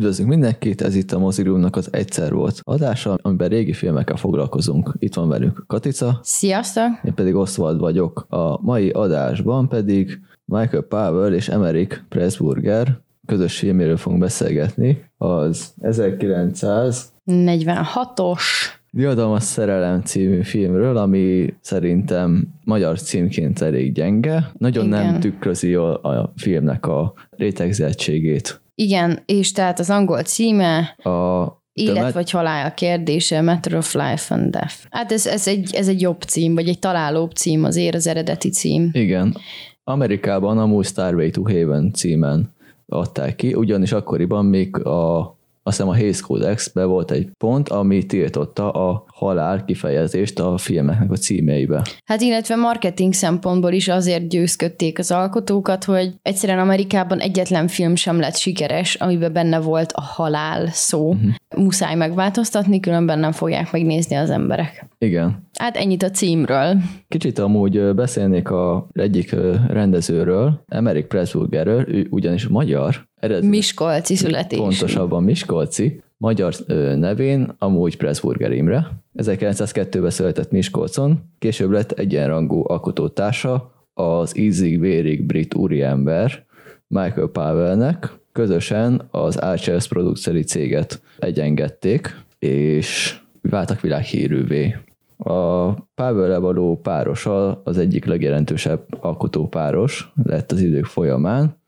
Üdvözlünk mindenkit, ez itt a Mozirumnak az Egyszer volt adása, amiben régi filmekkel foglalkozunk. Itt van velünk Katica, Sziasztok! én pedig Oswald vagyok. A mai adásban pedig Michael Powell és Emerick Pressburger közös filméről fogunk beszélgetni. Az 1900 46-os. Diadalmas szerelem című filmről, ami szerintem magyar címként elég gyenge. Nagyon Igen. nem tükrözi a, a filmnek a rétegzettségét. Igen, és tehát az angol címe A Élet vagy halál kérdése, Matter of Life and Death. Hát ez, ez, egy, ez egy jobb cím, vagy egy találóbb cím azért az eredeti cím. Igen. Amerikában amúgy Starway to Haven címen adták ki, ugyanis akkoriban még a azt hiszem a Hays Codexben volt egy pont, ami tiltotta a halál kifejezést a filmeknek a címeibe. Hát illetve marketing szempontból is azért győzködték az alkotókat, hogy egyszerűen Amerikában egyetlen film sem lett sikeres, amiben benne volt a halál szó. Uh-huh. Muszáj megváltoztatni, különben nem fogják megnézni az emberek. Igen. Hát ennyit a címről. Kicsit amúgy beszélnék a egyik rendezőről, Emerick Pressburgerről, ő ugyanis magyar, eredetileg Miskolci születés. pontosabban Miskolci, magyar nevén amúgy Pressburger Imre. 1902-ben született Miskolcon, később lett egyenrangú alkotótársa az ízig-vérig brit úriember Michael Powellnek, közösen az Archers produkcioni céget egyengedték, és váltak világhírűvé. A Powell való párosa az egyik legjelentősebb alkotópáros lett az idők folyamán,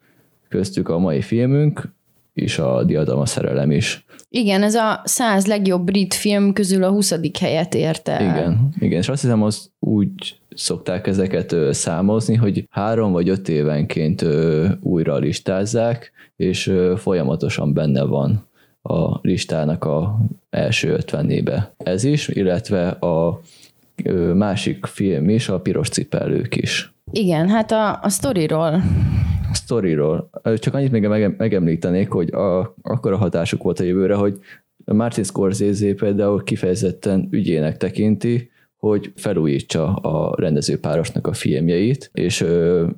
köztük a mai filmünk, és a Diadalma szerelem is. Igen, ez a száz legjobb brit film közül a 20. helyet érte el. Igen, igen, és azt hiszem, az úgy szokták ezeket ö, számozni, hogy három vagy öt évenként ö, újra listázzák, és ö, folyamatosan benne van a listának a első ötvenébe. Ez is, illetve a ö, másik film is, a Piros cipellők is. Igen, hát a, a sztoriról. Sztoriról. Csak annyit még mege- megemlítenék, hogy a, akkora hatásuk volt a jövőre, hogy Martin Scorsese például kifejezetten ügyének tekinti, hogy felújítsa a rendezőpárosnak a filmjeit, és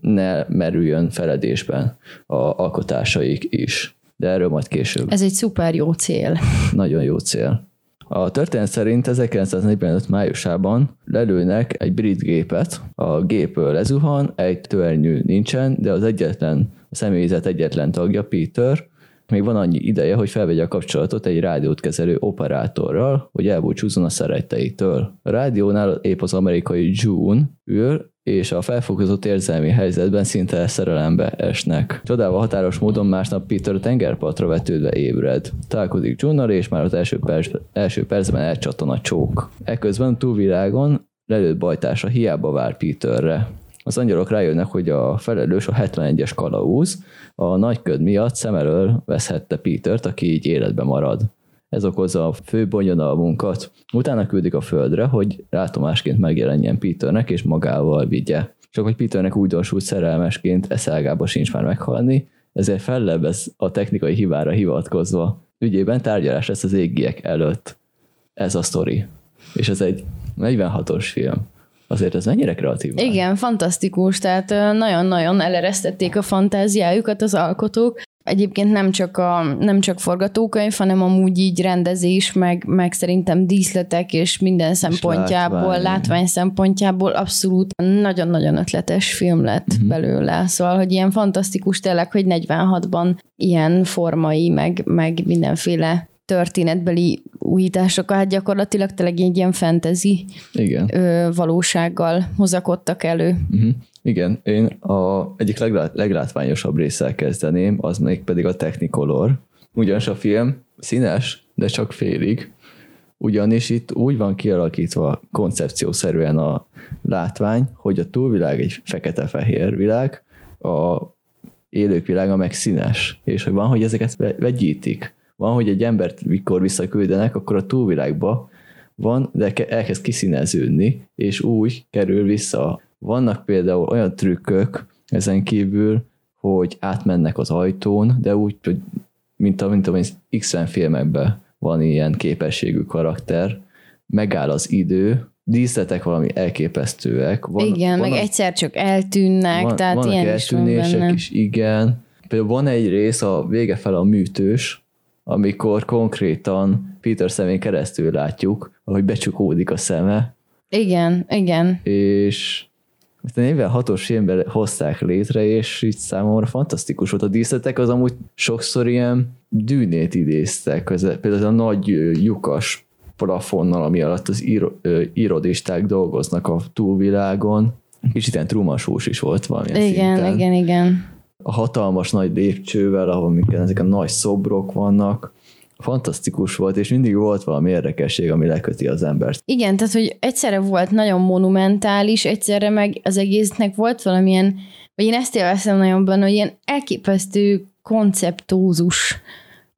ne merüljön feledésben a alkotásaik is. De erről majd később. Ez egy szuper jó cél. Nagyon jó cél. A történet szerint 1945 májusában lelőnek egy brit gépet, a gép lezuhan, egy törnyű nincsen, de az egyetlen, a személyzet egyetlen tagja, Peter, még van annyi ideje, hogy felvegye a kapcsolatot egy rádiót kezelő operátorral, hogy elbúcsúzzon a szeretteitől. A rádiónál épp az amerikai June ül, és a felfokozott érzelmi helyzetben szinte szerelembe esnek. Csodával határos módon másnap Peter tengerpartra vetődve ébred. Találkozik June-nal, és már az első, perc, első percben elcsattan a csók. Ekközben a túlvilágon lelőtt bajtársa hiába vár Peterre. Az angyalok rájönnek, hogy a felelős a 71-es kalauz a nagy köd miatt szem elől veszhette Petert, aki így életbe marad. Ez okozza a fő bonyodalmunkat. Utána küldik a földre, hogy látomásként megjelenjen Peternek és magával vigye. Csak hogy Peternek újdonsult szerelmesként eszelgába sincs már meghalni, ezért fellebez a technikai hibára hivatkozva. Ügyében tárgyalás lesz az égiek előtt. Ez a sztori. És ez egy 46-os film. Azért ez mennyire kreatív? már? Igen, fantasztikus, tehát nagyon-nagyon eleresztették a fantáziájukat az alkotók. Egyébként nem csak, a, nem csak forgatókönyv, hanem amúgy így rendezés, meg, meg szerintem díszletek és minden szempontjából, látvány. látvány. szempontjából abszolút nagyon-nagyon ötletes film lett uh-huh. belőle. Szóval, hogy ilyen fantasztikus tényleg, hogy 46-ban ilyen formai, meg, meg mindenféle történetbeli újításokat, hát gyakorlatilag tényleg egy ilyen fantasy Igen. ö, valósággal hozakodtak elő. Uh-huh. Igen, én a egyik leglát, leglátványosabb résszel kezdeném, az még pedig a Technicolor. Ugyanis a film színes, de csak félig. Ugyanis itt úgy van kialakítva koncepciószerűen a látvány, hogy a túlvilág egy fekete-fehér világ, a élők világa meg színes, és hogy van, hogy ezeket ve- vegyítik. Van, hogy egy embert mikor visszaküldenek, akkor a túlvilágba van, de ke- elkezd kiszíneződni, és úgy kerül vissza. Vannak például olyan trükkök ezen kívül, hogy átmennek az ajtón, de úgy, hogy mint a, mint a X-Men filmekben van ilyen képességű karakter, megáll az idő, díszletek valami elképesztőek. Van, Igen, meg vannak- egyszer csak eltűnnek, van, tehát vannak ilyen is van eltűnések benne. is, igen. Például van egy rész a vége fel a műtős, amikor konkrétan Peter szemén keresztül látjuk, ahogy becsukódik a szeme, Igen, igen. és a 46-os filmben hozták létre, és így számomra fantasztikus volt. A díszletek az amúgy sokszor ilyen dűnét idéztek, például a nagy lyukas plafonnal, ami alatt az irodisták dolgoznak a túlvilágon. Kicsit ilyen Truman Show-s is volt valamilyen Igen, szinten. igen, igen. A hatalmas nagy lépcsővel, ahol amiken ezek a nagy szobrok vannak, fantasztikus volt, és mindig volt valami érdekesség, ami leköti az embert. Igen, tehát, hogy egyszerre volt nagyon monumentális, egyszerre meg az egésznek volt valamilyen, vagy én ezt élveztem nagyon benne, hogy ilyen elképesztő konceptózus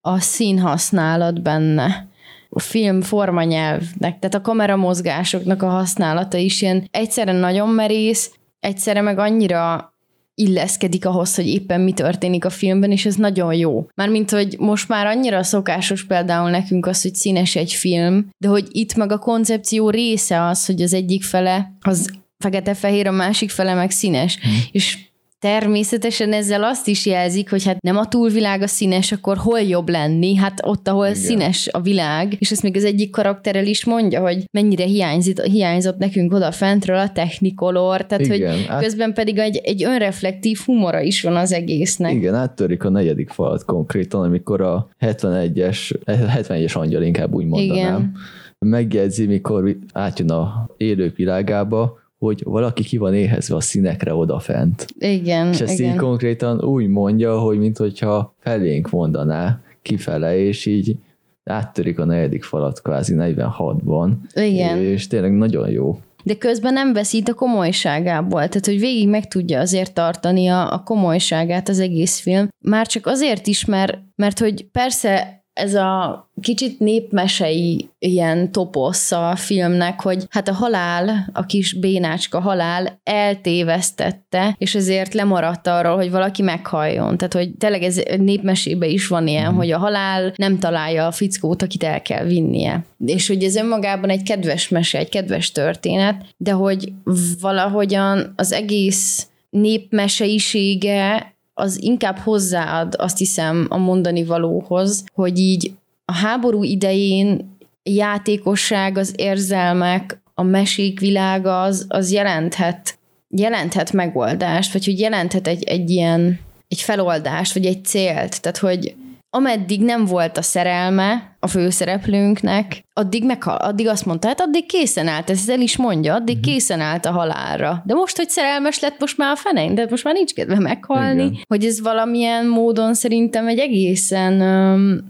a színhasználat benne a film formanyelvnek, tehát a kameramozgásoknak a használata is ilyen egyszerre nagyon merész, egyszerre meg annyira illeszkedik ahhoz, hogy éppen mi történik a filmben, és ez nagyon jó. Mármint, hogy most már annyira szokásos például nekünk az, hogy színes egy film, de hogy itt meg a koncepció része az, hogy az egyik fele az fekete-fehér, a másik fele meg színes. Hmm. És természetesen ezzel azt is jelzik, hogy hát nem a túlvilág a színes, akkor hol jobb lenni? Hát ott, ahol Igen. színes a világ, és ezt még az egyik karakterrel is mondja, hogy mennyire hiányzott, hiányzott nekünk oda fentről a technikolor, tehát Igen, hogy át- közben pedig egy, egy önreflektív humora is van az egésznek. Igen, áttörik a negyedik falat konkrétan, amikor a 71-es, 71-es angyal inkább úgy mondanám, Igen. megjegyzi, mikor átjön a élők világába, hogy valaki ki van éhezve a színekre odafent. Igen, És ezt igen. így konkrétan úgy mondja, hogy mintha felénk mondaná kifele, és így áttörik a negyedik falat kvázi 46-ban. Igen. És tényleg nagyon jó. de közben nem veszít a komolyságából, tehát hogy végig meg tudja azért tartani a, a komolyságát az egész film. Már csak azért is, mert, mert hogy persze ez a kicsit népmesei ilyen toposz a filmnek, hogy hát a halál, a kis bénácska halál eltévesztette, és ezért lemaradt arról, hogy valaki meghalljon. Tehát, hogy tényleg ez népmesébe is van ilyen, hogy a halál nem találja a fickót, akit el kell vinnie. És hogy ez önmagában egy kedves mese, egy kedves történet, de hogy valahogyan az egész népmeseisége az inkább hozzáad, azt hiszem, a mondani valóhoz, hogy így a háború idején játékosság, az érzelmek, a mesék világa az, az jelenthet, jelenthet megoldást, vagy hogy jelenthet egy, egy ilyen egy feloldást, vagy egy célt. Tehát, hogy ameddig nem volt a szerelme a főszereplőnknek, addig, meg, addig azt mondta, hát addig készen állt, ezt el is mondja, addig uh-huh. készen állt a halálra. De most, hogy szerelmes lett, most már a fenény, de most már nincs kedve meghalni, Igen. hogy ez valamilyen módon szerintem egy egészen, öm,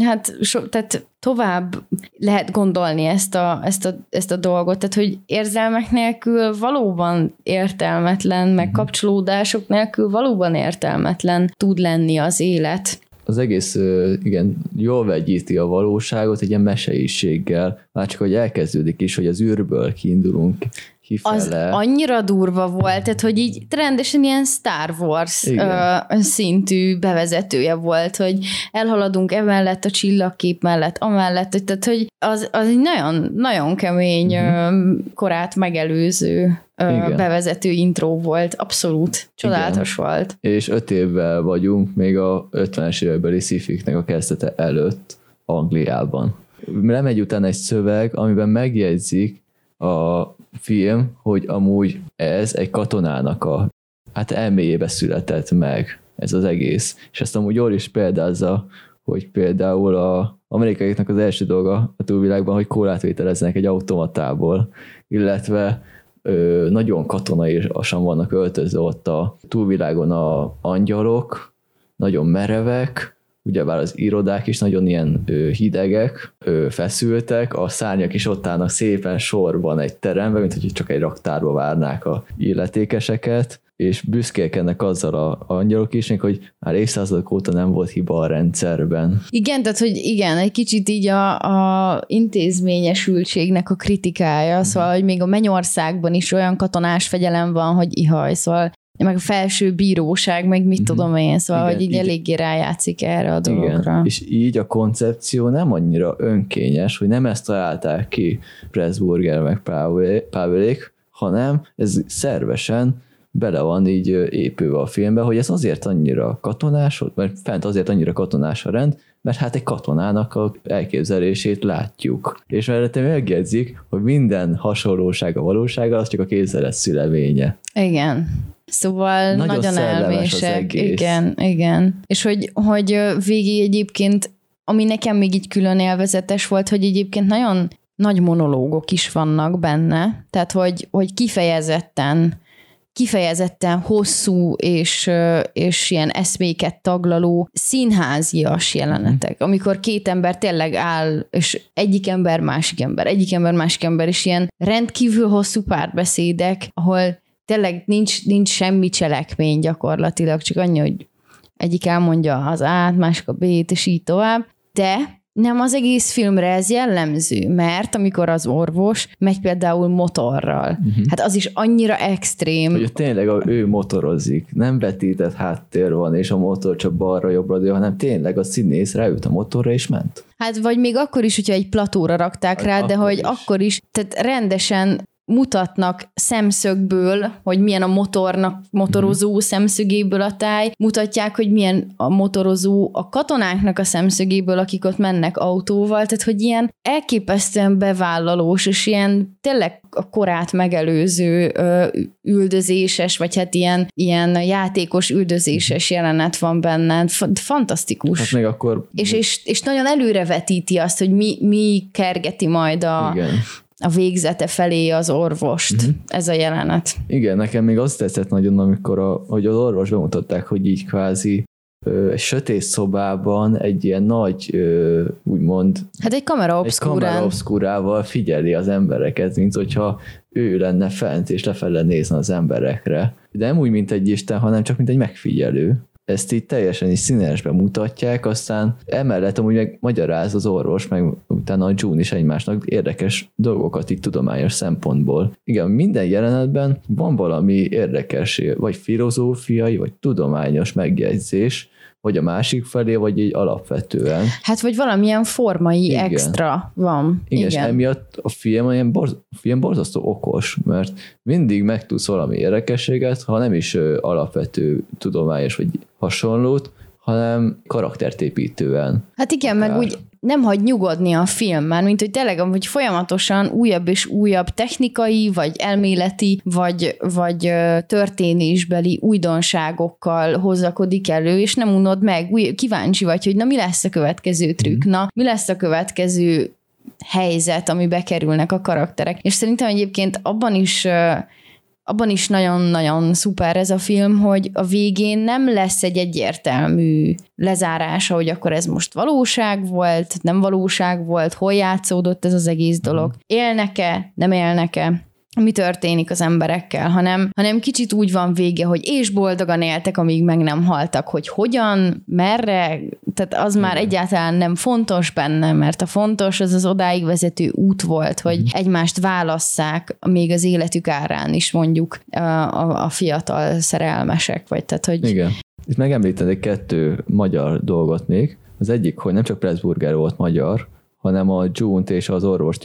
hát so, tehát tovább lehet gondolni ezt a, ezt, a, ezt a dolgot, tehát hogy érzelmek nélkül valóban értelmetlen, meg kapcsolódások nélkül valóban értelmetlen tud lenni az élet. Az egész, igen, jól vegyíti a valóságot egy ilyen meseiséggel, már csak hogy elkezdődik is, hogy az űrből kiindulunk kifele. Az annyira durva volt, tehát hogy így rendesen ilyen Star Wars Igen. ö, szintű bevezetője volt, hogy elhaladunk emellett a csillagkép mellett, amellett, hogy- tehát hogy az, az egy nagyon, nagyon kemény uh-huh. korát megelőző Igen. bevezető intro volt, abszolút csodálatos volt. És öt évvel vagyunk még a 50-es évekbeli szifiknek a kezdete előtt Angliában. Lemegy utána egy szöveg, amiben megjegyzik a film, hogy amúgy ez egy katonának a hát elméjébe született meg ez az egész. És ezt amúgy jól is példázza, hogy például a amerikaiaknak az első dolga a túlvilágban, hogy kólát vételeznek egy automatából, illetve ö, nagyon katonaiasan vannak öltözve ott a túlvilágon a angyalok, nagyon merevek, ugyebár az irodák is nagyon ilyen hidegek, feszültek, a szárnyak is ott állnak szépen sorban egy teremben, mint hogy csak egy raktárba várnák a illetékeseket, és büszkélkednek azzal a angyalok is, hogy már évszázadok óta nem volt hiba a rendszerben. Igen, tehát hogy igen, egy kicsit így a, a intézményesültségnek a kritikája, szóval, hogy még a mennyországban is olyan katonás fegyelem van, hogy ihaj, szóval meg a felső bíróság, meg mit Mhm. tudom én, szóval, Igen, hogy így, így- eléggé rájátszik erre a dologra. Igen. És így a koncepció nem annyira önkényes, hogy nem ezt találták ki Pressburger meg Pavelék, hanem ez szervesen bele van így épülve a filmbe, hogy ez azért annyira katonás, mert fent azért annyira katonás a rend, mert hát egy katonának a elképzelését látjuk. És mellette megjegyzik, hogy minden hasonlóság a valósággal, az csak a képzelet szüleménye. Igen. Szóval nagyon, nagyon elmések. Igen, igen. És hogy, hogy végig egyébként, ami nekem még így külön élvezetes volt, hogy egyébként nagyon nagy monológok is vannak benne, tehát hogy, hogy kifejezetten kifejezetten hosszú és, és ilyen eszméket taglaló színházias jelenetek, mhm. amikor két ember tényleg áll, és egyik ember, másik ember, egyik ember, másik ember, és ilyen rendkívül hosszú párbeszédek, ahol tényleg nincs, nincs semmi cselekmény gyakorlatilag, csak annyi, hogy egyik elmondja az át, másik a B-t, és így tovább, de nem az egész filmre ez jellemző, mert amikor az orvos megy például motorral, uh-huh. hát az is annyira extrém. Hogy tényleg a, ő motorozik, nem vetített háttér van, és a motor csak balra-jobbra, hanem tényleg a színész ráült a motorra és ment. Hát vagy még akkor is, hogyha egy platóra rakták rá, de hogy is. akkor is, tehát rendesen mutatnak szemszögből, hogy milyen a motornak, motorozó mm-hmm. szemszögéből a táj, mutatják, hogy milyen a motorozó a katonáknak a szemszögéből, akik ott mennek autóval, tehát hogy ilyen elképesztően bevállalós, és ilyen tényleg a korát megelőző ö, üldözéses, vagy hát ilyen, ilyen játékos üldözéses jelenet van benne. Fantasztikus. Hát még akkor... És, és, és nagyon előrevetíti azt, hogy mi, mi kergeti majd a, Igen a végzete felé az orvost, uh-huh. ez a jelenet. Igen, nekem még azt tetszett nagyon, amikor a, hogy az orvos bemutatták, hogy így kvázi egy sötét szobában egy ilyen nagy, úgymond... Hát egy kamera obszkúrán. Egy kamera obszkúrával figyeli az embereket, mint hogyha ő lenne fent, és lefelé nézne az emberekre. De nem úgy, mint egy isten, hanem csak mint egy megfigyelő ezt így teljesen is színesben mutatják, aztán emellett amúgy meg magyaráz az orvos, meg utána a June is egymásnak érdekes dolgokat itt tudományos szempontból. Igen, minden jelenetben van valami érdekes, vagy filozófiai, vagy tudományos megjegyzés, vagy a másik felé, vagy így alapvetően. Hát, vagy valamilyen formai Igen. extra van. Igen, Igen, és emiatt a film, ilyen borz, a film borzasztó okos, mert mindig megtudsz valami érdekességet, ha nem is alapvető tudományos vagy hasonlót, hanem karaktertépítően. Hát igen, akár. meg úgy nem hagy nyugodni a film, már mint hogy tényleg hogy folyamatosan újabb és újabb technikai, vagy elméleti, vagy, vagy történésbeli újdonságokkal hozakodik elő, és nem unod meg, új, kíváncsi vagy, hogy na mi lesz a következő trükk, mm. na mi lesz a következő helyzet, ami bekerülnek a karakterek. És szerintem egyébként abban is abban is nagyon-nagyon szuper ez a film, hogy a végén nem lesz egy egyértelmű lezárása, hogy akkor ez most valóság volt, nem valóság volt, hol játszódott ez az egész dolog. Mhm. Élnek-e, nem élnek-e? Mi történik az emberekkel, hanem, hanem kicsit úgy van vége, hogy és boldogan éltek, amíg meg nem haltak, hogy hogyan, merre, tehát az már egyáltalán nem fontos benne, mert a fontos az az odáig vezető út volt, hogy mm. egymást válasszák még az életük árán is mondjuk a, a, a fiatal szerelmesek, vagy tehát, hogy... Igen. Itt megemlítenek kettő magyar dolgot még. Az egyik, hogy nem csak Pressburger volt magyar, hanem a June-t és az orvos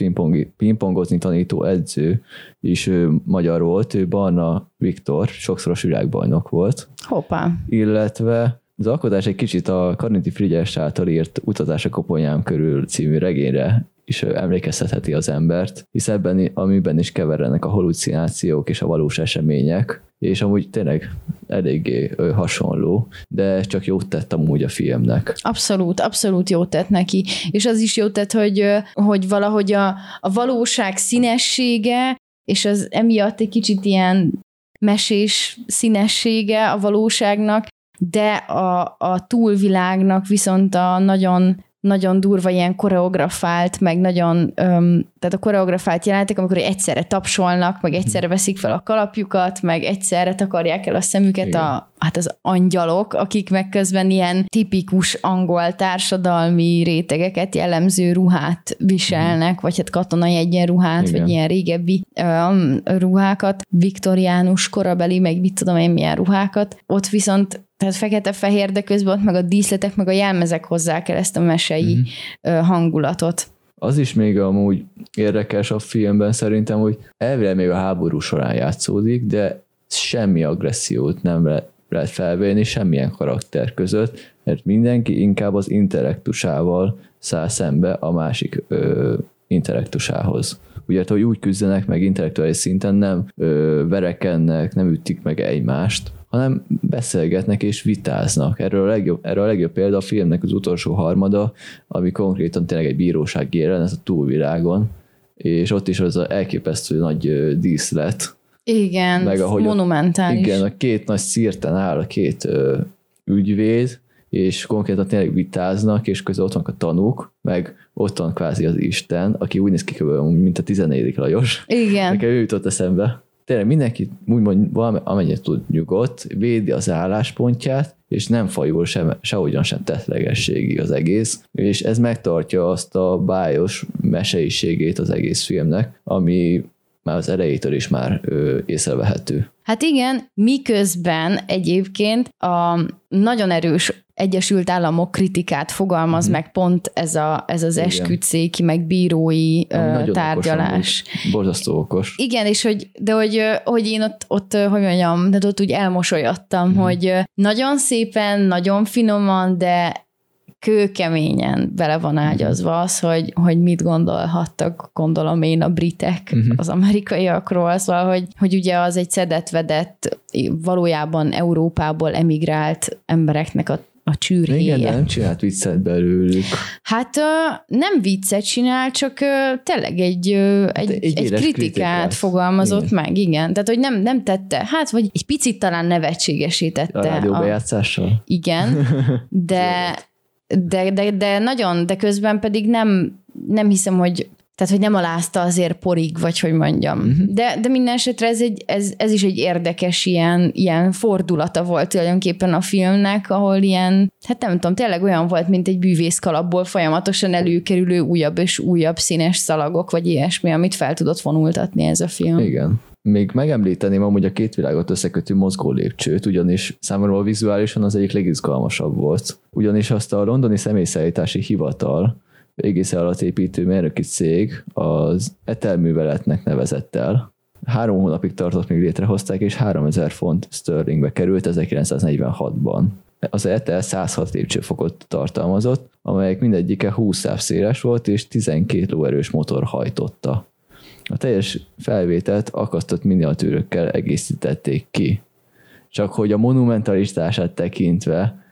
pingpongozni tanító edző is ő magyar volt, ő Barna Viktor, sokszoros világbajnok volt. Hoppá. Illetve az alkotás egy kicsit a Karniti Frigyes által írt Utazás a koponyám körül című regényre is emlékeztetheti az embert, hisz ebben, amiben is keverenek a halucinációk és a valós események, és amúgy tényleg eléggé hasonló, de csak jót tett amúgy a filmnek. Abszolút, abszolút jót tett neki, és az is jót tett, hogy, hogy valahogy a, a valóság színessége, és az emiatt egy kicsit ilyen mesés színessége a valóságnak, de a, a túlvilágnak viszont a nagyon nagyon durva ilyen koreografált, meg nagyon, öm, tehát a koreografált jelentek, amikor egyszerre tapsolnak, meg egyszerre veszik fel a kalapjukat, meg egyszerre takarják el a szemüket a, hát az angyalok, akik meg közben ilyen tipikus angol társadalmi rétegeket jellemző ruhát viselnek, mm. vagy hát katonai egyenruhát, Igen. vagy ilyen régebbi öm, ruhákat, viktoriánus korabeli, meg mit tudom én milyen ruhákat. Ott viszont tehát fekete-fehér, de közben ott meg a díszletek, meg a jelmezek hozzák el ezt a mesei mm-hmm. hangulatot. Az is még amúgy érdekes a filmben szerintem, hogy elvileg még a háború során játszódik, de semmi agressziót nem, le, lehet felvenni semmilyen karakter között, mert mindenki inkább az intellektusával száll szembe a másik ö, intellektusához. Ugye, hogy úgy küzdenek meg intellektuális szinten, nem ö, verekennek, nem ütik meg egymást, hanem beszélgetnek és vitáznak. Erről a legjobb, erről a legjobb példa a filmnek az utolsó harmada, ami konkrétan tényleg egy bíróság ez a túlvilágon, és ott is az a elképesztő nagy díszlet. Igen, meg ahogy monumentális. A, igen, a két nagy szírten áll a két ö, ügyvéd, és konkrétan tényleg vitáznak, és közben ott vannak a tanúk, meg ott van kvázi az Isten, aki úgy néz ki, mint a 14. Lajos. Igen. Nekem ő jutott eszembe. Tényleg mindenki úgymond valami, amennyit tud nyugodt, védi az álláspontját, és nem fajul sem, sehogyan sem tetlegességi az egész, és ez megtartja azt a bájos meseiségét az egész filmnek, ami már az elejétől is már ö, észrevehető. Hát igen, miközben egyébként a nagyon erős Egyesült Államok kritikát fogalmaz mm. meg pont ez, a, ez az esküdszéki, meg bírói Ami tárgyalás. Okos, Borzasztó okos. Igen, és hogy, de hogy, hogy én ott, ott, hogy mondjam, de ott úgy elmosolyodtam, mm. hogy nagyon szépen, nagyon finoman, de kőkeményen bele van ágyazva az, hogy, hogy mit gondolhattak, gondolom én, a britek uh-huh. az amerikaiakról, szóval, hogy, hogy ugye az egy szedetvedett, valójában Európából emigrált embereknek a a csűrhéje. Igen, de nem csinált viccet belőlük. Hát nem viccet csinál, csak tényleg egy, egy, hát egy, egy kritikát, kritikát fogalmazott igen. meg, igen. Tehát, hogy nem, nem tette, hát vagy egy picit talán nevetségesítette. A rádióbejátszással? Igen, de, de, de, de nagyon, de közben pedig nem, nem hiszem, hogy tehát, hogy nem alázta azért porig, vagy hogy mondjam. Uh-huh. De, de minden esetre ez, egy, ez, ez is egy érdekes ilyen, ilyen fordulata volt tulajdonképpen a filmnek, ahol ilyen, hát nem tudom, tényleg olyan volt, mint egy bűvészkalapból folyamatosan előkerülő újabb és újabb színes szalagok, vagy ilyesmi, amit fel tudott vonultatni ez a film. Igen. Még megemlíteném amúgy a két világot összekötő mozgó lépcsőt, ugyanis számomra vizuálisan az egyik legizgalmasabb volt. Ugyanis azt a londoni személyszállítási hivatal égésze alatt építő mérnöki cég az ETEL műveletnek nevezett el. Három hónapig tartott, még létrehozták, és 3000 font sterlingbe került 1946-ban. Az ETEL 106 lépcsőfokot tartalmazott, amelyek mindegyike 20 száv széles volt, és 12 lóerős motor hajtotta. A teljes felvételt akasztott miniatűrökkel egészítették ki. Csak hogy a monumentalistását tekintve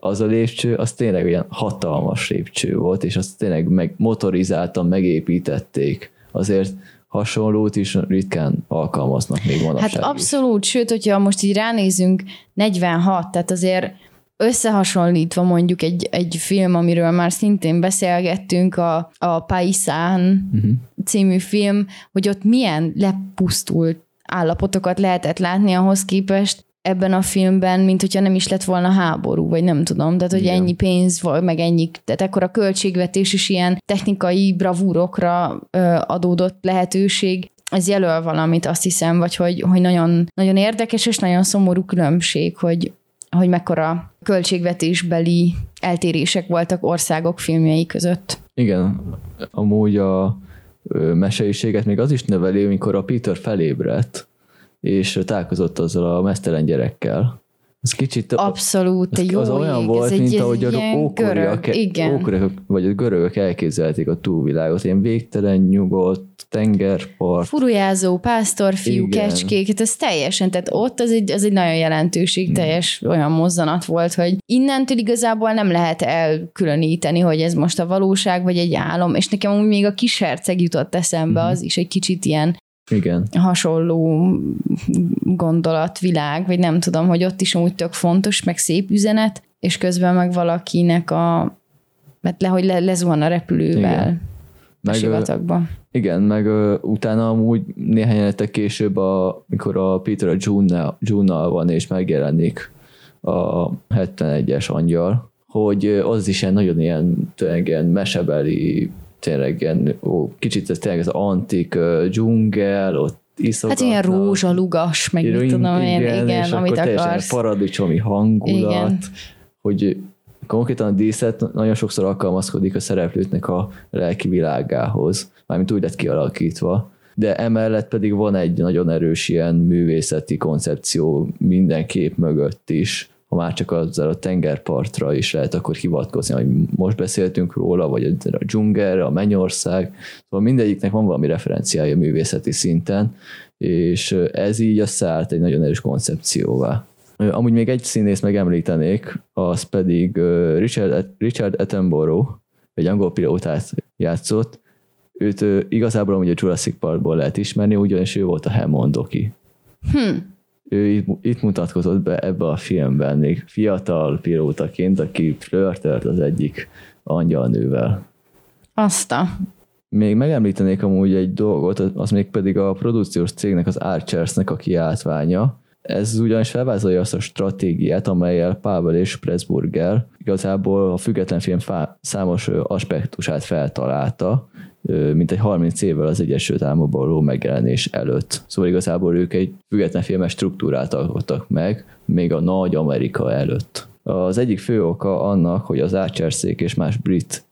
az a lépcső, az tényleg olyan hatalmas lépcső volt, és azt tényleg meg motorizáltan megépítették. Azért hasonlót is ritkán alkalmaznak még manapság Hát abszolút, is. sőt, hogyha most így ránézünk, 46, tehát azért összehasonlítva mondjuk egy, egy film, amiről már szintén beszélgettünk, a, a Paisán uh-huh. című film, hogy ott milyen lepusztult állapotokat lehetett látni ahhoz képest, ebben a filmben, mint hogyha nem is lett volna háború, vagy nem tudom, tehát hogy Igen. ennyi pénz, vagy meg ennyi, tehát akkor a költségvetés is ilyen technikai bravúrokra ö, adódott lehetőség, ez jelöl valamit, azt hiszem, vagy hogy, hogy nagyon, nagyon érdekes és nagyon szomorú különbség, hogy, hogy mekkora költségvetésbeli eltérések voltak országok filmjei között. Igen, amúgy a meseiséget még az is növeli, amikor a Peter felébredt, és találkozott azzal a mesztelen gyerekkel. Ez kicsit... Abszolút, az, jó az olyan volt, mint ahogy az ókoriak, ókoriak, vagy a görögök elképzelték a túlvilágot, ilyen végtelen, nyugodt, tengerpart. Furujázó, pásztorfiú, Igen. kecskék, hát ez teljesen, tehát ott az egy, az egy nagyon jelentőség teljes hmm. olyan mozzanat volt, hogy innentől igazából nem lehet elkülöníteni, hogy ez most a valóság, vagy egy álom, és nekem úgy még a kis herceg jutott eszembe, hmm. az is egy kicsit ilyen igen. hasonló gondolatvilág, vagy nem tudom, hogy ott is úgy tök fontos, meg szép üzenet, és közben meg valakinek a, mert le, hogy le, lezuhan a repülővel igen. Meg, a sivatagba. Igen, meg uh, utána amúgy néhány jelenetek később, a, mikor a Peter a june van, és megjelenik a 71-es angyal, hogy az is ilyen nagyon ilyen, tényleg ilyen mesebeli tényleg ilyen, ó, kicsit ez tényleg ez antik dzsungel, ott iszogatnak. Hát ilyen rózsalugas, meg mit tudom én, igen, igen és amit akkor akarsz. paradicsomi hangulat, igen. hogy konkrétan a díszlet nagyon sokszor alkalmazkodik a szereplőknek a lelki világához, mármint úgy lett kialakítva, de emellett pedig van egy nagyon erős ilyen művészeti koncepció minden kép mögött is, ha már csak azzal a tengerpartra is lehet akkor hivatkozni, hogy most beszéltünk róla, vagy a dzsunger, a mennyország, szóval mindegyiknek van valami referenciája művészeti szinten, és ez így összeállt egy nagyon erős koncepcióvá. Amúgy még egy színész megemlítenék, az pedig Richard, Richard Attenborough, egy angol pilótát játszott. Őt igazából amúgy a Jurassic Parkból lehet ismerni, ugyanis ő volt a Hammond Doki. Hm. Ő itt, itt mutatkozott be ebbe a filmben, még fiatal pilótaként, aki flörtölt az egyik angyalnővel. Azt a... Még megemlítenék amúgy egy dolgot, az még pedig a produkciós cégnek, az Archersnek a kiáltványa. Ez ugyanis felvázolja azt a stratégiát, amelyel Pavel és Pressburger igazából a független film számos aspektusát feltalálta, mint egy 30 évvel az Egyesült Államokban való megjelenés előtt. Szóval igazából ők egy független filmes struktúrát alkottak meg, még a nagy Amerika előtt. Az egyik fő oka annak, hogy az Archerszék és más brit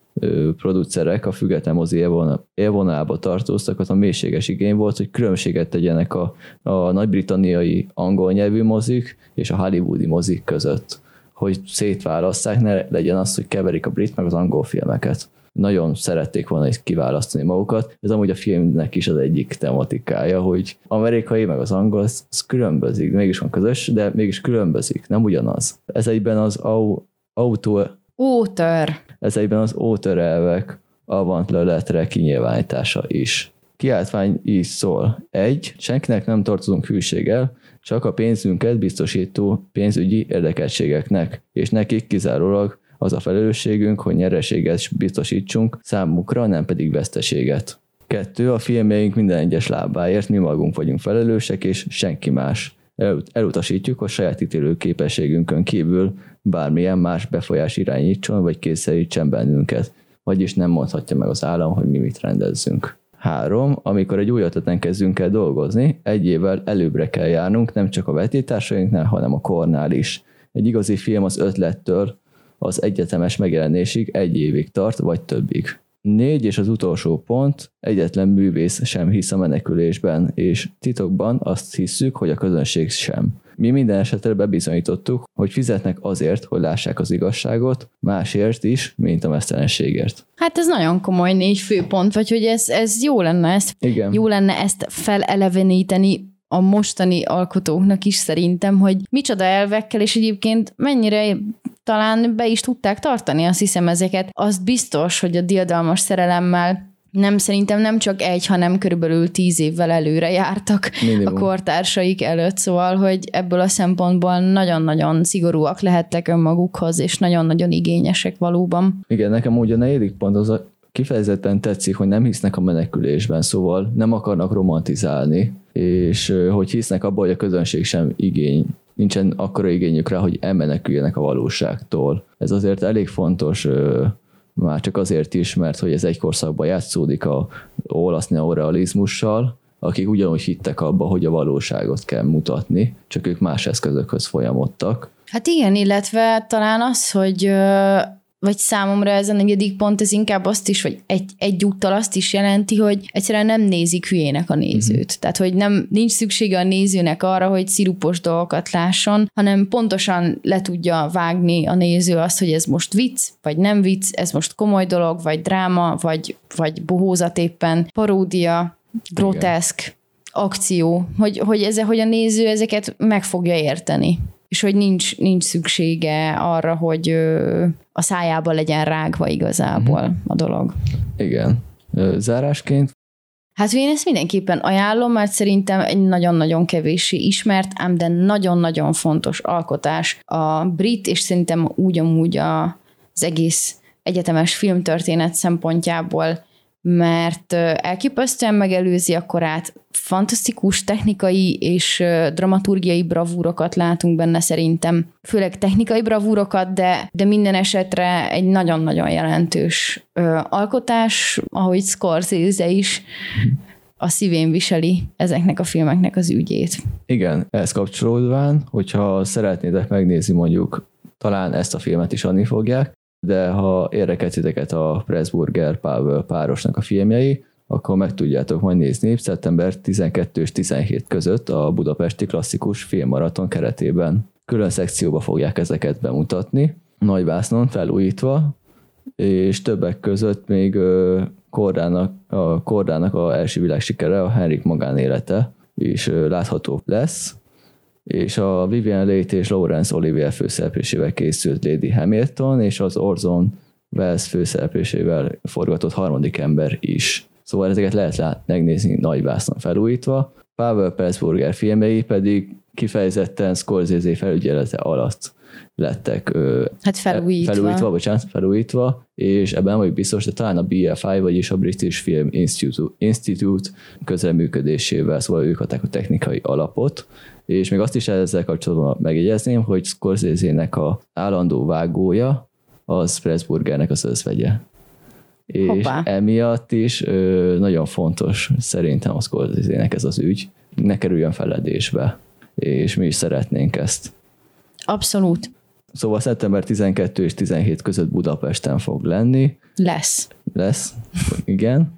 producerek a független mozi élvonába tartóztak, az a mélységes igény volt, hogy különbséget tegyenek a, a nagy-britanniai angol nyelvű mozik és a hollywoodi mozik között hogy szétválaszták, ne legyen az, hogy keverik a brit meg az angol filmeket. Nagyon szerették volna is kiválasztani magukat. Ez amúgy a filmnek is az egyik tematikája, hogy amerikai meg az angol, az, az különbözik, mégis van közös, de mégis különbözik, nem ugyanaz. Ez egyben az au, autó... Ótör. Ez egyben az ótör elvek avant leletre kinyilvánítása is. Kiáltvány így szól. Egy, senkinek nem tartozunk hűséggel, csak a pénzünket biztosító pénzügyi érdekeltségeknek, és nekik kizárólag az a felelősségünk, hogy nyereséget biztosítsunk számukra, nem pedig veszteséget. Kettő, a filmjeink minden egyes lábáért mi magunk vagyunk felelősek, és senki más. Elutasítjuk, hogy saját ítélő képességünkön kívül bármilyen más befolyás irányítson, vagy kényszerítsen bennünket. Vagyis nem mondhatja meg az állam, hogy mi mit rendezzünk. Három, amikor egy új ötleten kezdünk el dolgozni, egy évvel előbbre kell járnunk, nem csak a vetítársainknál, hanem a kornál is. Egy igazi film az ötlettől az egyetemes megjelenésig egy évig tart, vagy többig. Négy és az utolsó pont, egyetlen művész sem hisz a menekülésben, és titokban azt hisszük, hogy a közönség sem. Mi minden esetre bebizonyítottuk, hogy fizetnek azért, hogy lássák az igazságot, másért is, mint a mesztelenségért. Hát ez nagyon komoly négy főpont, vagy hogy ez, ez jó lenne ezt, Igen. jó lenne ezt feleleveníteni a mostani alkotóknak is szerintem, hogy micsoda elvekkel, és egyébként mennyire talán be is tudták tartani, azt hiszem ezeket. Azt biztos, hogy a diadalmas szerelemmel nem, szerintem nem csak egy, hanem körülbelül tíz évvel előre jártak Minimum. a kortársaik előtt, szóval, hogy ebből a szempontból nagyon-nagyon szigorúak lehettek önmagukhoz, és nagyon-nagyon igényesek valóban. Igen, nekem úgy a negyedik pont az a kifejezetten tetszik, hogy nem hisznek a menekülésben, szóval nem akarnak romantizálni, és hogy hisznek abban, hogy a közönség sem igény, nincsen akkora igényük rá, hogy elmeneküljenek a valóságtól. Ez azért elég fontos már csak azért is, mert hogy ez egy korszakban játszódik a olasz neorealizmussal, akik ugyanúgy hittek abba, hogy a valóságot kell mutatni, csak ők más eszközökhöz folyamodtak. Hát igen, illetve talán az, hogy vagy számomra ez a negyedik pont, ez inkább azt is, hogy egy, egyúttal azt is jelenti, hogy egyszerűen nem nézik hülyének a nézőt. Mm-hmm. Tehát, hogy nem, nincs szüksége a nézőnek arra, hogy szirupos dolgokat lásson, hanem pontosan le tudja vágni a néző azt, hogy ez most vicc, vagy nem vicc, ez most komoly dolog, vagy dráma, vagy, vagy bohózat éppen, paródia, groteszk, akció, hogy, hogy, ez, hogy a néző ezeket meg fogja érteni és hogy nincs, nincs szüksége arra, hogy a szájába legyen rágva igazából uh-huh. a dolog. Igen. Zárásként? Hát én ezt mindenképpen ajánlom, mert szerintem egy nagyon-nagyon kevéssé ismert, ám de nagyon-nagyon fontos alkotás a brit, és szerintem úgy amúgy az egész egyetemes filmtörténet szempontjából mert elképesztően megelőzi a korát, fantasztikus technikai és dramaturgiai bravúrokat látunk benne szerintem, főleg technikai bravúrokat, de, de minden esetre egy nagyon-nagyon jelentős ö, alkotás, ahogy Scorsese is a szívén viseli ezeknek a filmeknek az ügyét. Igen, ehhez kapcsolódván, hogyha szeretnétek megnézni mondjuk talán ezt a filmet is adni fogják, de ha érdekel titeket a Pressburger Pavel párosnak a filmjei, akkor meg tudjátok majd nézni szeptember 12 és 17 között a Budapesti Klasszikus Filmmaraton keretében. Külön szekcióba fogják ezeket bemutatni, nagyvásznon felújítva, és többek között még Kordának, a Kordának a első világ sikere, a Henrik magánélete is látható lesz, és a Vivian Leigh és Lawrence Olivier főszereplésével készült Lady Hamilton, és az Orson Welles főszereplésével forgatott harmadik ember is. Szóval ezeket lehet lát, megnézni nagyvászon felújítva. Pavel Pressburger filmei pedig kifejezetten Scorsese felügyelete alatt lettek hát felújítva. felújítva, bocsánat, felújítva, és ebben nem vagyok biztos, de talán a BFI, vagyis a British Film Institute, Institute közreműködésével, szóval ők adták a technikai alapot, és még azt is ezzel kapcsolatban megjegyezném, hogy Scorsese-nek a állandó vágója az Pressburgernek az özvegye. És Hoppá. emiatt is ö, nagyon fontos szerintem a Scorsese-nek ez az ügy, ne kerüljön feledésbe, és mi is szeretnénk ezt. Abszolút. Szóval szeptember 12 és 17 között Budapesten fog lenni. Lesz. Lesz, igen.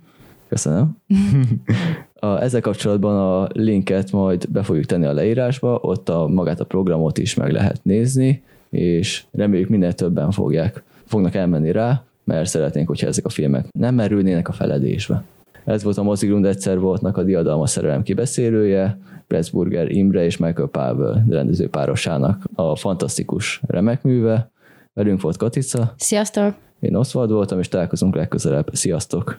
Köszönöm. A, ezzel kapcsolatban a linket majd be fogjuk tenni a leírásba, ott a magát a programot is meg lehet nézni, és reméljük minél többen fogják, fognak elmenni rá, mert szeretnénk, hogyha ezek a filmek nem merülnének a feledésbe. Ez volt a Mozigrund egyszer voltnak a diadalma szerelem kibeszélője, Pressburger Imre és Michael Pavel rendező párosának a fantasztikus remek műve. Velünk volt Katica. Sziasztok! Én Oswald voltam, és találkozunk legközelebb. Sziasztok!